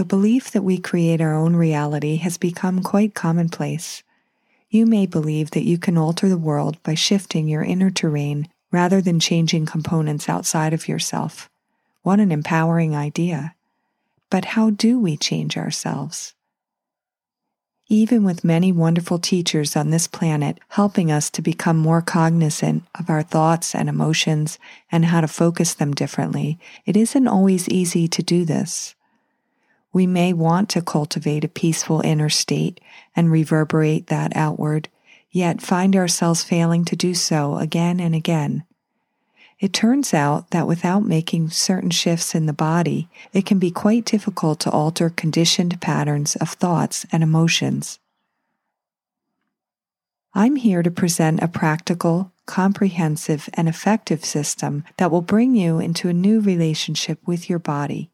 The belief that we create our own reality has become quite commonplace. You may believe that you can alter the world by shifting your inner terrain rather than changing components outside of yourself. What an empowering idea. But how do we change ourselves? Even with many wonderful teachers on this planet helping us to become more cognizant of our thoughts and emotions and how to focus them differently, it isn't always easy to do this. We may want to cultivate a peaceful inner state and reverberate that outward, yet find ourselves failing to do so again and again. It turns out that without making certain shifts in the body, it can be quite difficult to alter conditioned patterns of thoughts and emotions. I'm here to present a practical, comprehensive, and effective system that will bring you into a new relationship with your body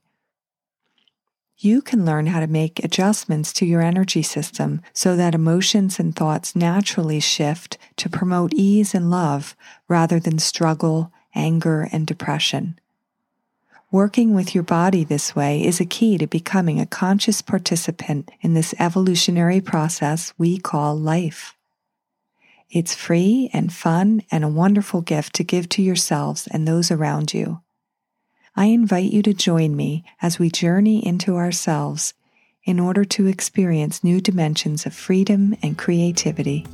you can learn how to make adjustments to your energy system so that emotions and thoughts naturally shift to promote ease and love rather than struggle, anger, and depression. Working with your body this way is a key to becoming a conscious participant in this evolutionary process we call life. It's free and fun and a wonderful gift to give to yourselves and those around you. I invite you to join me as we journey into ourselves in order to experience new dimensions of freedom and creativity.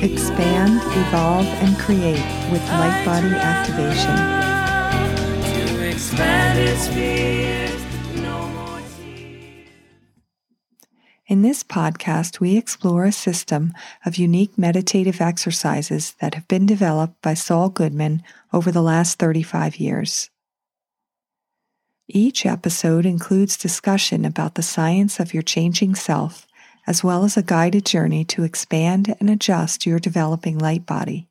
Expand, evolve, and create with light body activation. In this podcast, we explore a system of unique meditative exercises that have been developed by Saul Goodman over the last 35 years. Each episode includes discussion about the science of your changing self, as well as a guided journey to expand and adjust your developing light body.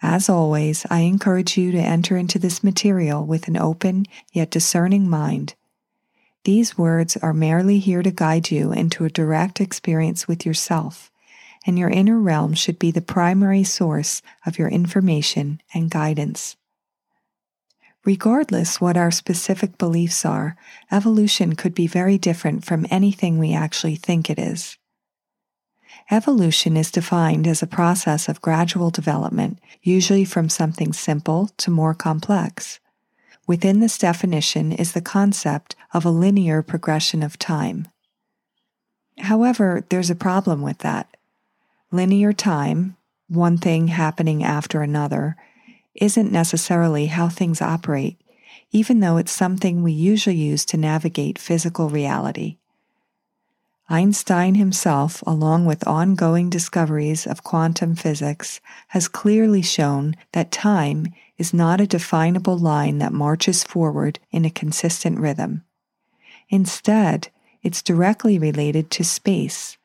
As always, I encourage you to enter into this material with an open yet discerning mind these words are merely here to guide you into a direct experience with yourself, and your inner realm should be the primary source of your information and guidance. Regardless what our specific beliefs are, evolution could be very different from anything we actually think it is. Evolution is defined as a process of gradual development, usually from something simple to more complex. Within this definition is the concept of a linear progression of time. However, there's a problem with that. Linear time, one thing happening after another, isn't necessarily how things operate, even though it's something we usually use to navigate physical reality. Einstein himself, along with ongoing discoveries of quantum physics, has clearly shown that time is not a definable line that marches forward in a consistent rhythm. Instead, it's directly related to space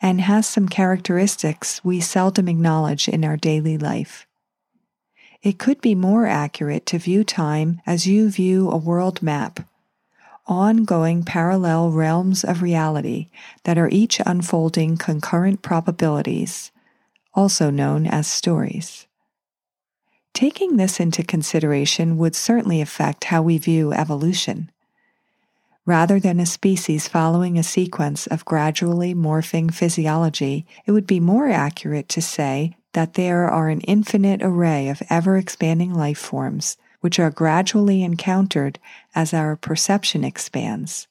and has some characteristics we seldom acknowledge in our daily life. It could be more accurate to view time as you view a world map ongoing parallel realms of reality that are each unfolding concurrent probabilities, also known as stories. Taking this into consideration would certainly affect how we view evolution. Rather than a species following a sequence of gradually morphing physiology, it would be more accurate to say that there are an infinite array of ever expanding life forms which are gradually encountered as our perception expands.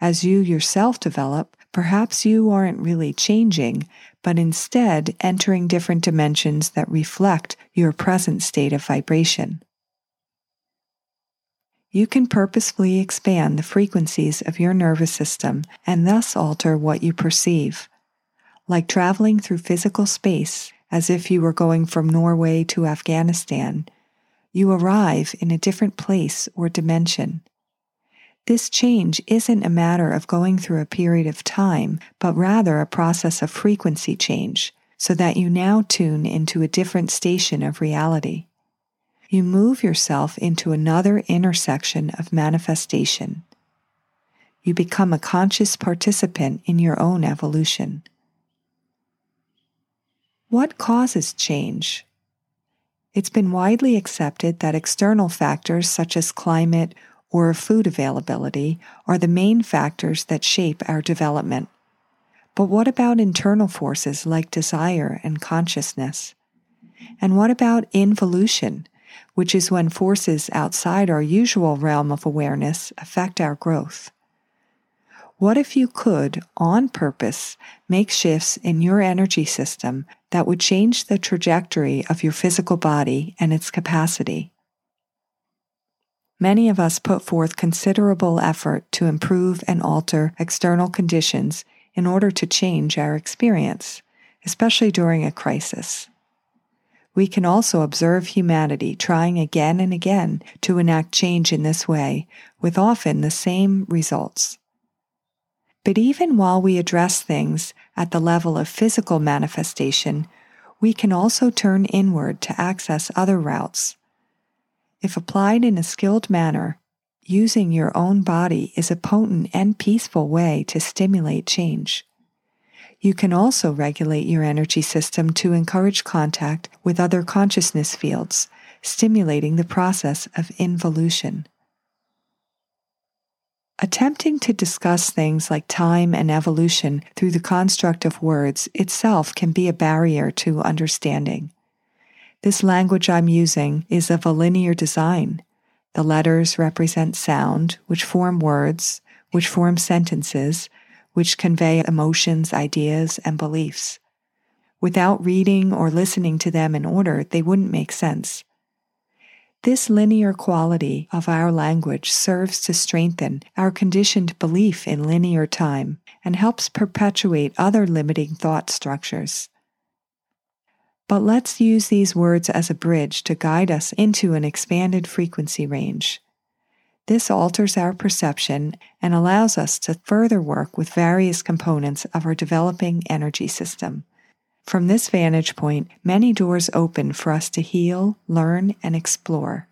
As you yourself develop, perhaps you aren't really changing, but instead entering different dimensions that reflect your present state of vibration. You can purposefully expand the frequencies of your nervous system and thus alter what you perceive. Like traveling through physical space, as if you were going from Norway to Afghanistan, you arrive in a different place or dimension. This change isn't a matter of going through a period of time, but rather a process of frequency change, so that you now tune into a different station of reality. You move yourself into another intersection of manifestation. You become a conscious participant in your own evolution. What causes change? It's been widely accepted that external factors such as climate or food availability are the main factors that shape our development. But what about internal forces like desire and consciousness? And what about involution, which is when forces outside our usual realm of awareness affect our growth? What if you could, on purpose, make shifts in your energy system that would change the trajectory of your physical body and its capacity? Many of us put forth considerable effort to improve and alter external conditions in order to change our experience, especially during a crisis. We can also observe humanity trying again and again to enact change in this way, with often the same results. But even while we address things at the level of physical manifestation, we can also turn inward to access other routes. If applied in a skilled manner, using your own body is a potent and peaceful way to stimulate change. You can also regulate your energy system to encourage contact with other consciousness fields, stimulating the process of involution. Attempting to discuss things like time and evolution through the construct of words itself can be a barrier to understanding. This language I'm using is of a linear design. The letters represent sound, which form words, which form sentences, which convey emotions, ideas, and beliefs. Without reading or listening to them in order, they wouldn't make sense. This linear quality of our language serves to strengthen our conditioned belief in linear time and helps perpetuate other limiting thought structures. But let's use these words as a bridge to guide us into an expanded frequency range. This alters our perception and allows us to further work with various components of our developing energy system. From this vantage point, many doors open for us to heal, learn, and explore.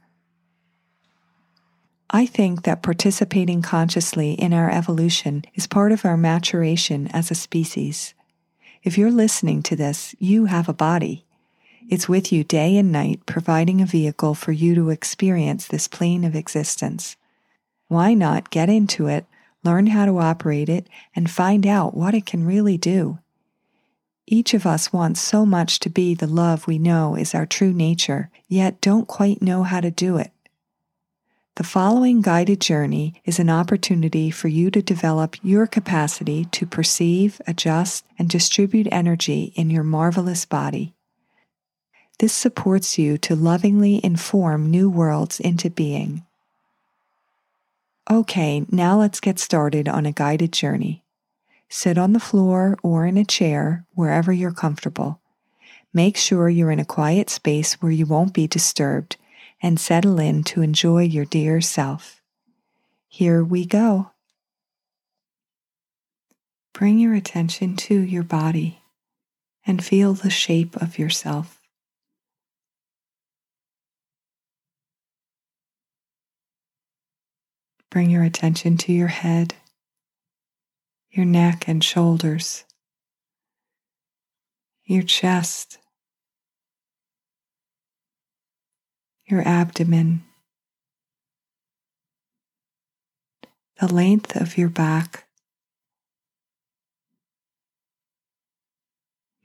I think that participating consciously in our evolution is part of our maturation as a species. If you're listening to this, you have a body. It's with you day and night, providing a vehicle for you to experience this plane of existence. Why not get into it, learn how to operate it, and find out what it can really do? Each of us wants so much to be the love we know is our true nature, yet don't quite know how to do it. The following guided journey is an opportunity for you to develop your capacity to perceive, adjust, and distribute energy in your marvelous body. This supports you to lovingly inform new worlds into being. Okay, now let's get started on a guided journey. Sit on the floor or in a chair, wherever you're comfortable. Make sure you're in a quiet space where you won't be disturbed and settle in to enjoy your dear self. Here we go. Bring your attention to your body and feel the shape of yourself. Bring your attention to your head your neck and shoulders, your chest, your abdomen, the length of your back.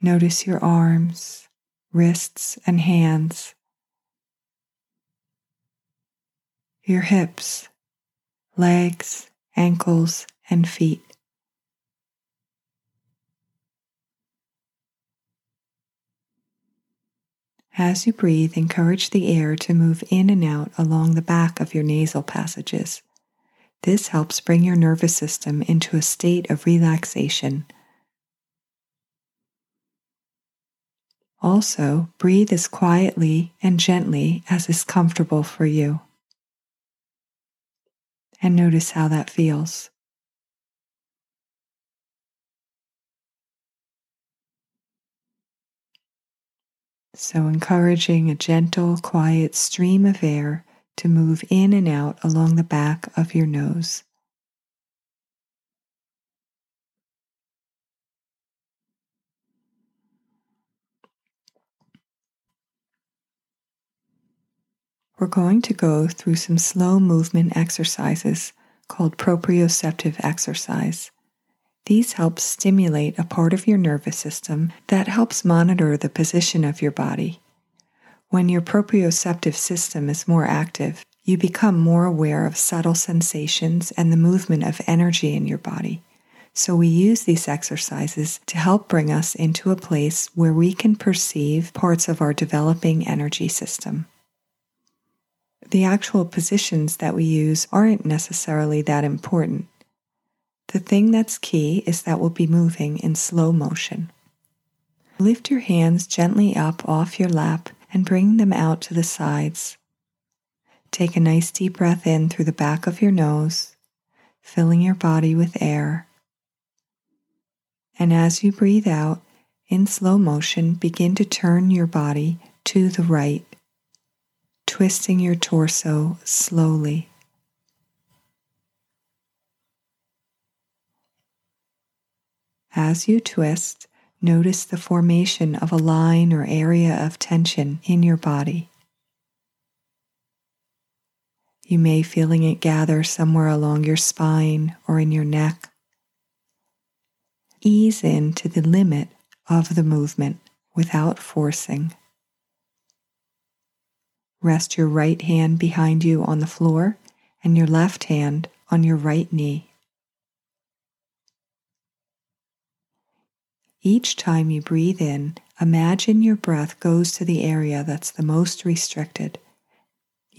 Notice your arms, wrists, and hands, your hips, legs, ankles, and feet. As you breathe, encourage the air to move in and out along the back of your nasal passages. This helps bring your nervous system into a state of relaxation. Also, breathe as quietly and gently as is comfortable for you. And notice how that feels. So, encouraging a gentle, quiet stream of air to move in and out along the back of your nose. we're going to go through some slow movement exercises called proprioceptive exercise. These help stimulate a part of your nervous system that helps monitor the position of your body. When your proprioceptive system is more active, you become more aware of subtle sensations and the movement of energy in your body. So, we use these exercises to help bring us into a place where we can perceive parts of our developing energy system. The actual positions that we use aren't necessarily that important. The thing that's key is that we'll be moving in slow motion. Lift your hands gently up off your lap and bring them out to the sides. Take a nice deep breath in through the back of your nose, filling your body with air. And as you breathe out, in slow motion, begin to turn your body to the right, twisting your torso slowly. As you twist, notice the formation of a line or area of tension in your body. You may feeling it gather somewhere along your spine or in your neck. Ease into the limit of the movement without forcing. Rest your right hand behind you on the floor and your left hand on your right knee. Each time you breathe in, imagine your breath goes to the area that's the most restricted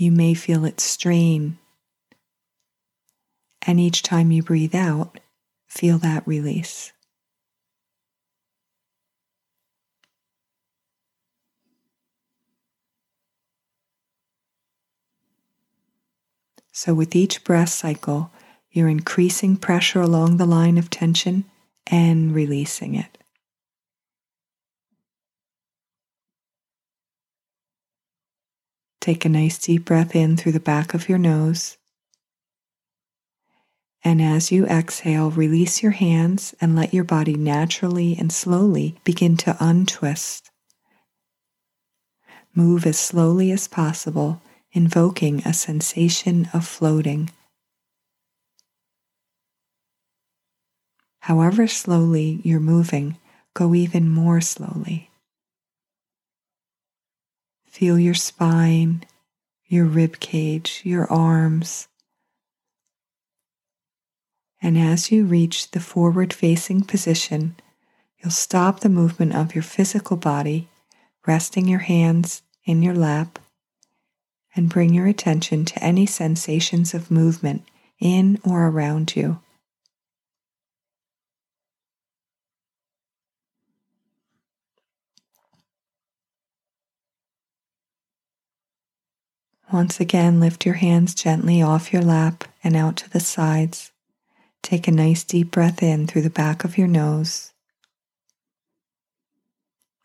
you may feel it strain. And each time you breathe out, feel that release. So, with each breath cycle, you're increasing pressure along the line of tension and releasing it. Take a nice deep breath in through the back of your nose. And as you exhale, release your hands and let your body naturally and slowly begin to untwist. Move as slowly as possible, invoking a sensation of floating. However slowly you're moving, go even more slowly. Feel your spine, your rib cage, your arms. And as you reach the forward facing position, you'll stop the movement of your physical body, resting your hands in your lap, and bring your attention to any sensations of movement in or around you. Once again, lift your hands gently off your lap and out to the sides. Take a nice deep breath in through the back of your nose.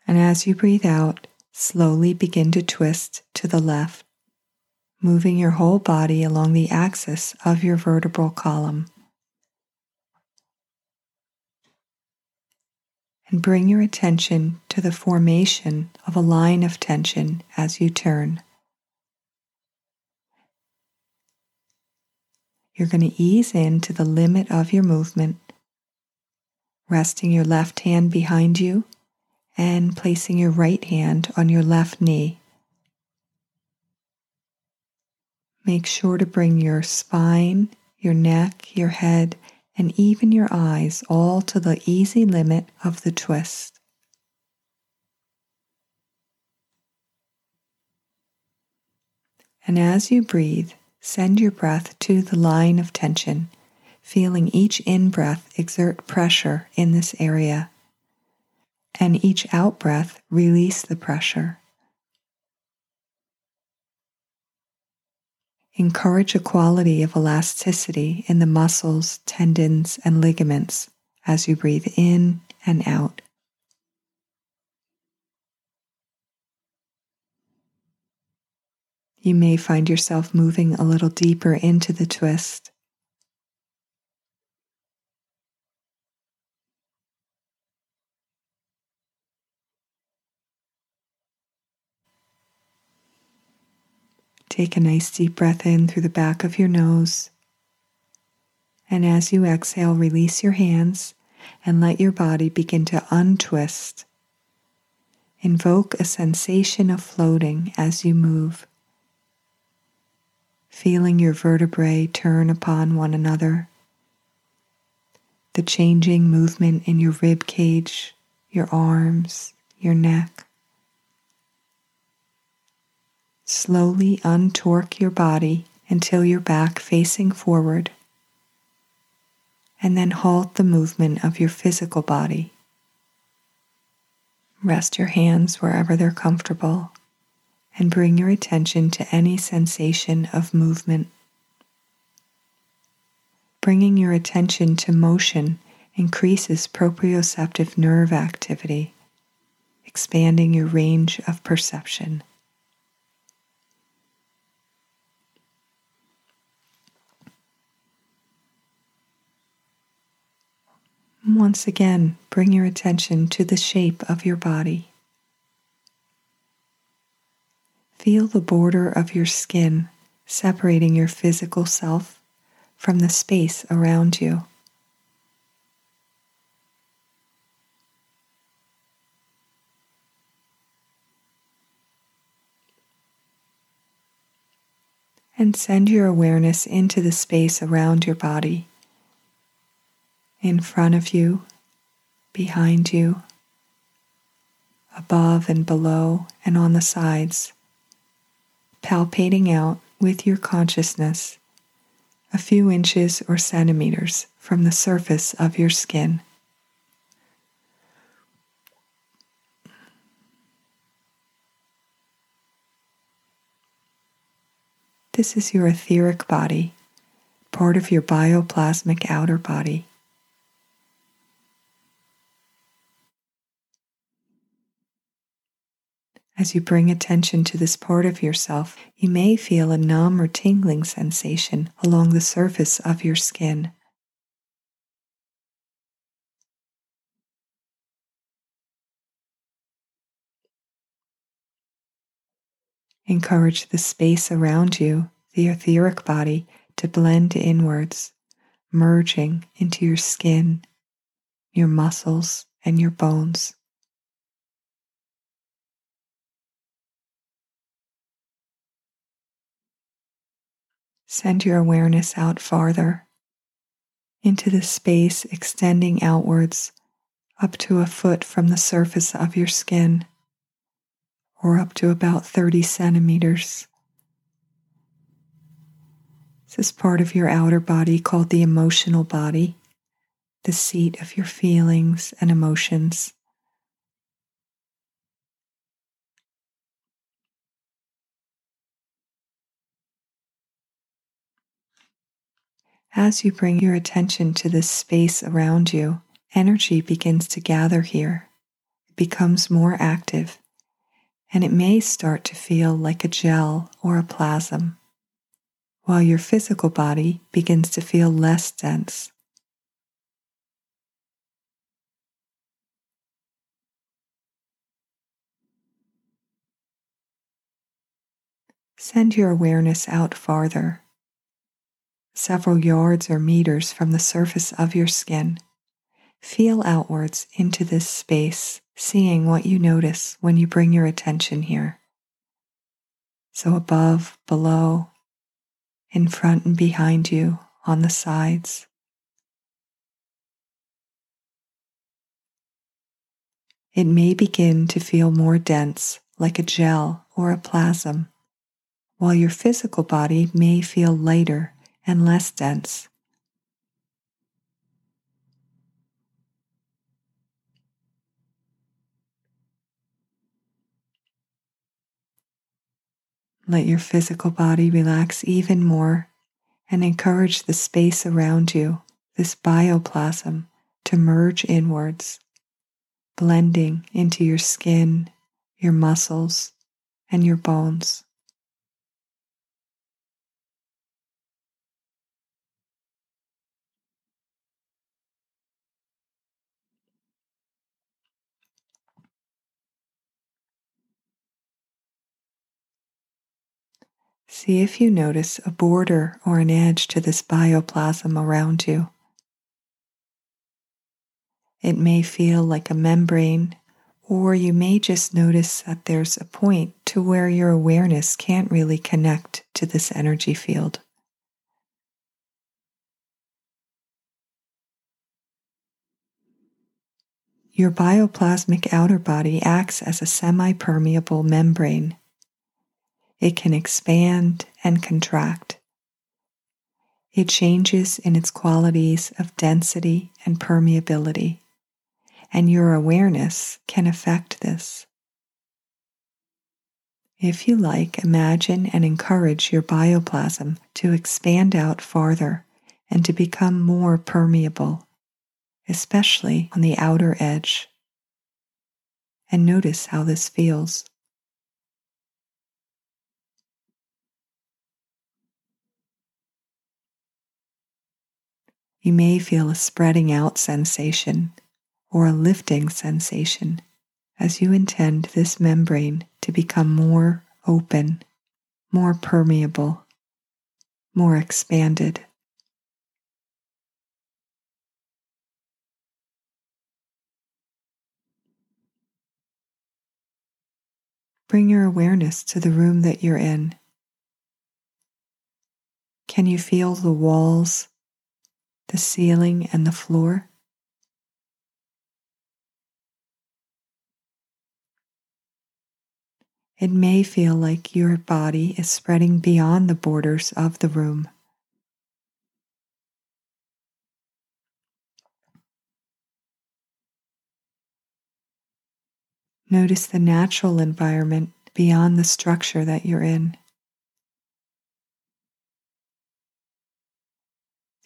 And as you breathe out, slowly begin to twist to the left, moving your whole body along the axis of your vertebral column. And bring your attention to the formation of a line of tension as you turn. You're going to ease into the limit of your movement, resting your left hand behind you and placing your right hand on your left knee. Make sure to bring your spine, your neck, your head, and even your eyes all to the easy limit of the twist. And as you breathe, Send your breath to the line of tension, feeling each in breath exert pressure in this area, and each out breath release the pressure. Encourage a quality of elasticity in the muscles, tendons, and ligaments as you breathe in and out. You may find yourself moving a little deeper into the twist. Take a nice deep breath in through the back of your nose. And as you exhale, release your hands and let your body begin to untwist. Invoke a sensation of floating as you move, feeling your vertebrae turn upon one another, the changing movement in your rib cage, your arms, your neck. Slowly untorque your body until you're back facing forward, and then halt the movement of your physical body. Rest your hands wherever they're comfortable and bring your attention to any sensation of movement. Bringing your attention to motion increases proprioceptive nerve activity, expanding your range of perception. Once again, bring your attention to the shape of your body. Feel the border of your skin separating your physical self from the space around you. And send your awareness into the space around your body in front of you, behind you, above and below, and on the sides, palpating out with your consciousness a few inches or centimeters from the surface of your skin. This is your etheric body, part of your bioplasmic outer body. As you bring attention to this part of yourself, you may feel a numb or tingling sensation along the surface of your skin. Encourage the space around you, the etheric body, to blend inwards, merging into your skin, your muscles, and your bones. Send your awareness out farther into the space extending outwards up to a foot from the surface of your skin or up to about 30 centimeters. This is part of your outer body called the emotional body, the seat of your feelings and emotions. As you bring your attention to this space around you, energy begins to gather here. It becomes more active, and it may start to feel like a gel or a plasm, while your physical body begins to feel less dense. Send your awareness out farther several yards or meters from the surface of your skin. Feel outwards into this space, seeing what you notice when you bring your attention here. So, above, below, in front and behind you, on the sides. It may begin to feel more dense, like a gel or a plasm, while your physical body may feel lighter and less dense. Let your physical body relax even more and encourage the space around you, this bioplasm, to merge inwards, blending into your skin, your muscles, and your bones. See if you notice a border or an edge to this bioplasm around you. It may feel like a membrane, or you may just notice that there's a point to where your awareness can't really connect to this energy field. Your bioplasmic outer body acts as a semi permeable membrane. It can expand and contract. It changes in its qualities of density and permeability, and your awareness can affect this. If you like, imagine and encourage your bioplasm to expand out farther and to become more permeable especially on the outer edge. And notice how this feels. You may feel a spreading out sensation or a lifting sensation as you intend this membrane to become more open, more permeable, more expanded. Bring your awareness to the room that you're in. Can you feel the walls, the ceiling, and the floor? It may feel like your body is spreading beyond the borders of the room. Notice the natural environment beyond the structure that you're in.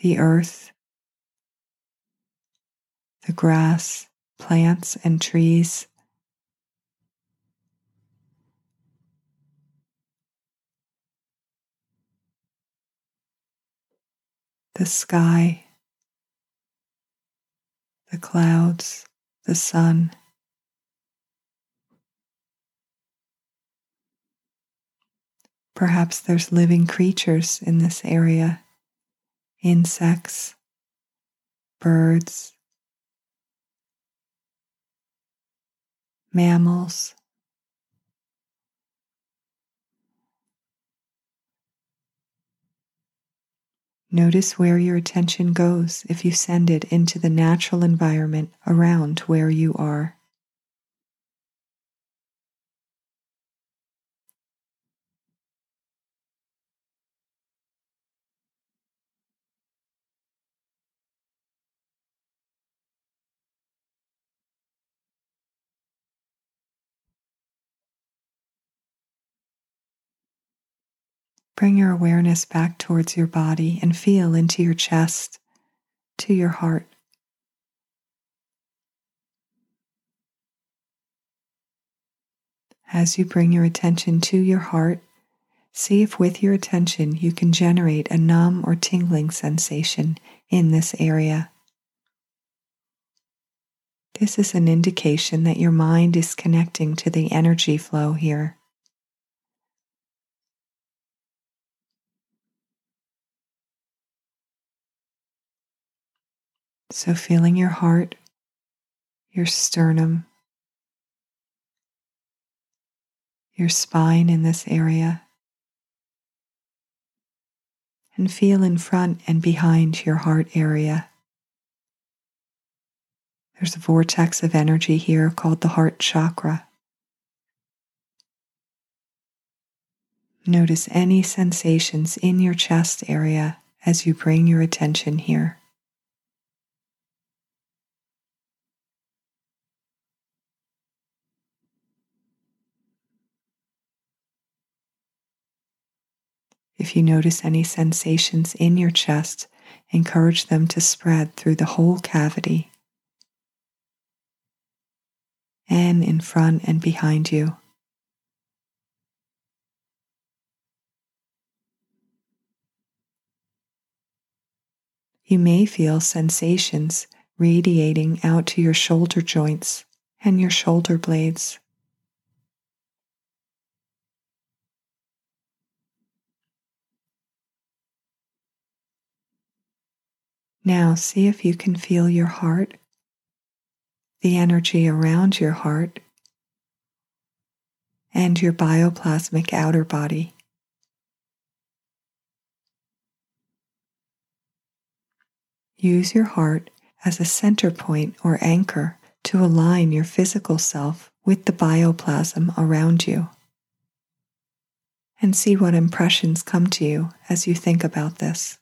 The earth, the grass, plants, and trees. The sky, the clouds, the sun. Perhaps there's living creatures in this area insects, birds, mammals. Notice where your attention goes if you send it into the natural environment around where you are. Bring your awareness back towards your body and feel into your chest, to your heart. As you bring your attention to your heart, see if with your attention you can generate a numb or tingling sensation in this area. This is an indication that your mind is connecting to the energy flow here. So, feeling your heart, your sternum, your spine in this area, and feel in front and behind your heart area. There's a vortex of energy here called the heart chakra. Notice any sensations in your chest area as you bring your attention here. If you notice any sensations in your chest, encourage them to spread through the whole cavity and in front and behind you. You may feel sensations radiating out to your shoulder joints and your shoulder blades. Now, see if you can feel your heart, the energy around your heart, and your bioplasmic outer body. Use your heart as a center point or anchor to align your physical self with the bioplasm around you. And see what impressions come to you as you think about this.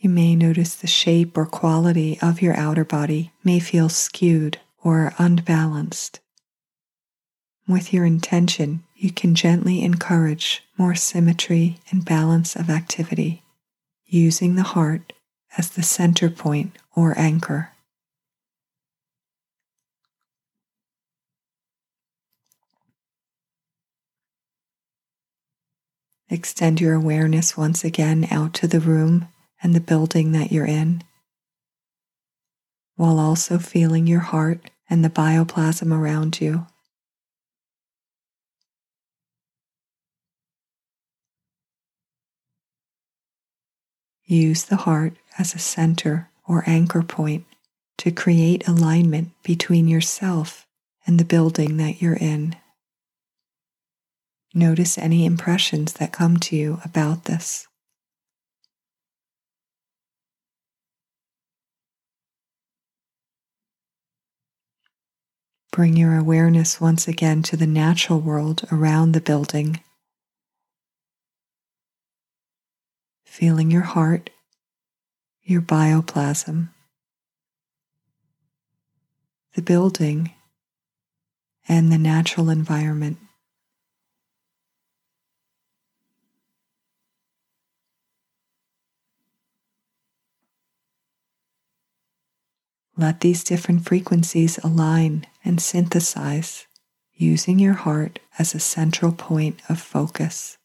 You may notice the shape or quality of your outer body may feel skewed or unbalanced. With your intention, you can gently encourage more symmetry and balance of activity, using the heart as the center point or anchor. Extend your awareness once again out to the room and the building that you're in, while also feeling your heart and the bioplasm around you. Use the heart as a center or anchor point to create alignment between yourself and the building that you're in. Notice any impressions that come to you about this. Bring your awareness once again to the natural world around the building. Feeling your heart, your bioplasm, the building, and the natural environment. Let these different frequencies align and synthesize using your heart as a central point of focus.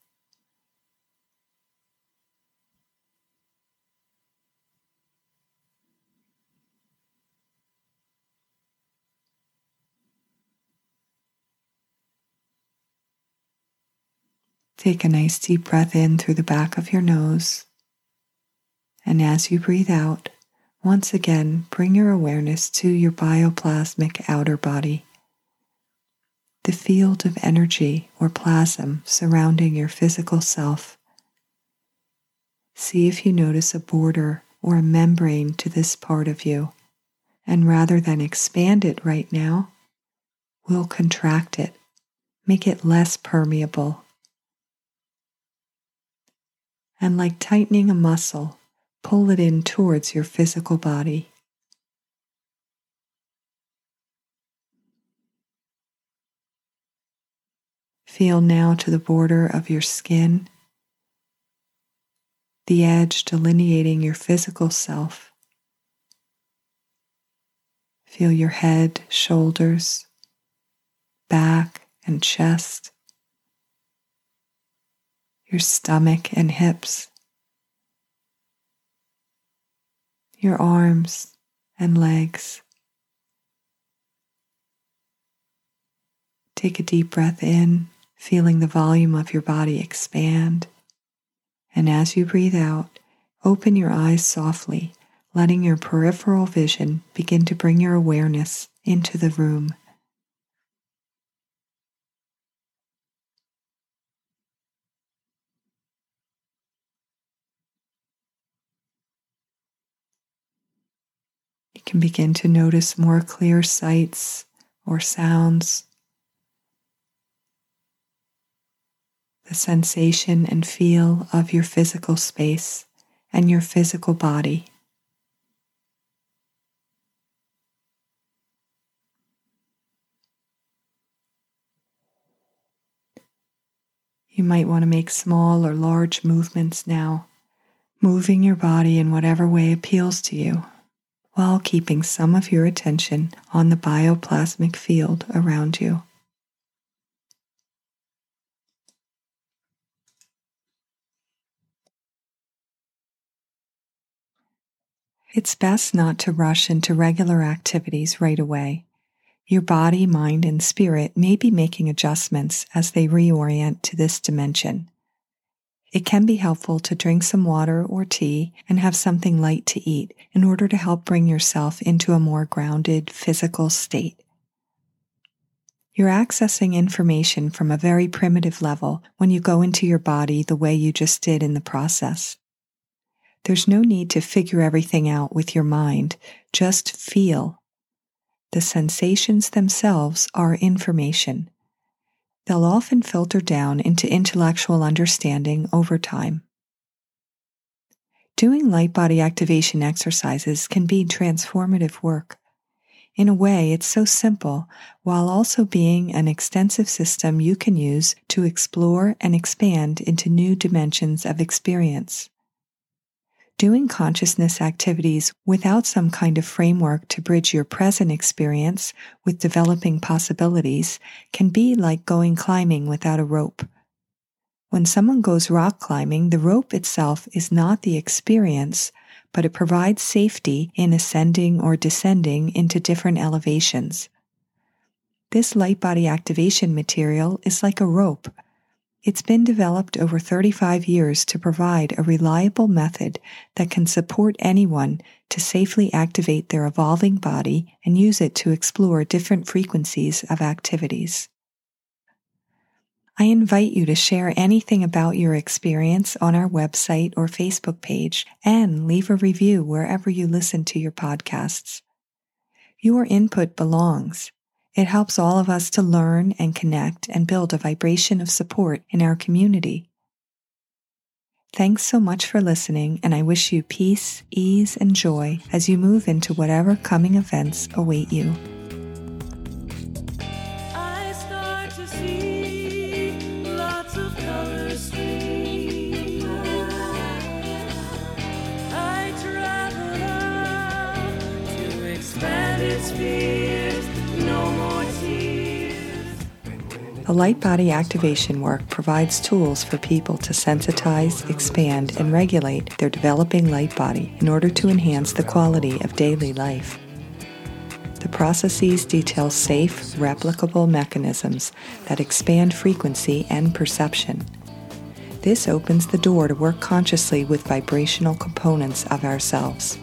Take a nice deep breath in through the back of your nose. And as you breathe out, once again, bring your awareness to your bioplasmic outer body, the field of energy or plasm surrounding your physical self. See if you notice a border or a membrane to this part of you, and rather than expand it right now, we'll contract it, make it less permeable. And like tightening a muscle, pull it in towards your physical body. Feel now to the border of your skin, the edge delineating your physical self. Feel your head, shoulders, back, and chest, your stomach and hips. Your arms and legs. Take a deep breath in, feeling the volume of your body expand. And as you breathe out, open your eyes softly, letting your peripheral vision begin to bring your awareness into the room. Can begin to notice more clear sights or sounds. The sensation and feel of your physical space and your physical body. You might want to make small or large movements now, moving your body in whatever way appeals to you while keeping some of your attention on the bioplasmic field around you. It's best not to rush into regular activities right away. Your body, mind, and spirit may be making adjustments as they reorient to this dimension. It can be helpful to drink some water or tea and have something light to eat in order to help bring yourself into a more grounded physical state. You're accessing information from a very primitive level when you go into your body the way you just did in the process. There's no need to figure everything out with your mind, just feel. The sensations themselves are information. They'll often filter down into intellectual understanding over time. Doing light body activation exercises can be transformative work. In a way, it's so simple while also being an extensive system you can use to explore and expand into new dimensions of experience doing consciousness activities without some kind of framework to bridge your present experience with developing possibilities can be like going climbing without a rope. When someone goes rock climbing, the rope itself is not the experience, but it provides safety in ascending or descending into different elevations. This light body activation material is like a rope it's been developed over 35 years to provide a reliable method that can support anyone to safely activate their evolving body and use it to explore different frequencies of activities. I invite you to share anything about your experience on our website or Facebook page and leave a review wherever you listen to your podcasts. Your input belongs it helps all of us to learn and connect and build a vibration of support in our community. Thanks so much for listening, and I wish you peace, ease, and joy as you move into whatever coming events await you. The light body activation work provides tools for people to sensitize, expand, and regulate their developing light body in order to enhance the quality of daily life. The processes detail safe, replicable mechanisms that expand frequency and perception. This opens the door to work consciously with vibrational components of ourselves.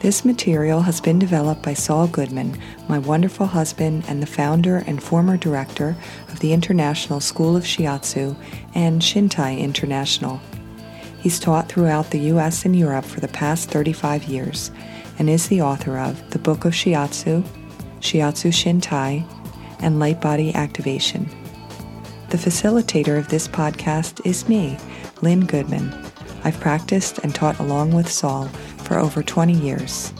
This material has been developed by Saul Goodman, my wonderful husband and the founder and former director of the International School of Shiatsu and Shintai International. He's taught throughout the US and Europe for the past 35 years and is the author of The Book of Shiatsu, Shiatsu Shintai, and Light Body Activation. The facilitator of this podcast is me, Lynn Goodman. I've practiced and taught along with Saul for over 20 years.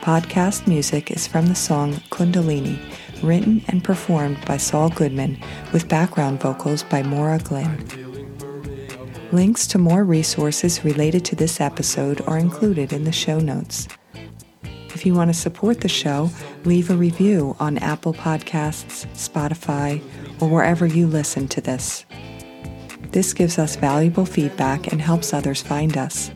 Podcast music is from the song Kundalini, written and performed by Saul Goodman with background vocals by Maura Glynn. Links to more resources related to this episode are included in the show notes. If you want to support the show, leave a review on Apple Podcasts, Spotify, or wherever you listen to this. This gives us valuable feedback and helps others find us.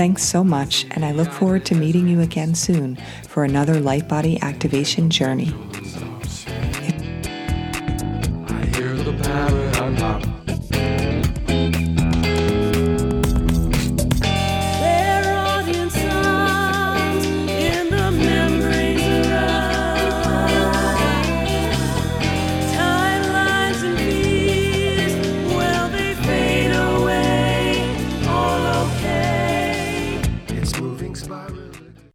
Thanks so much, and I look forward to meeting you again soon for another Light Body Activation journey.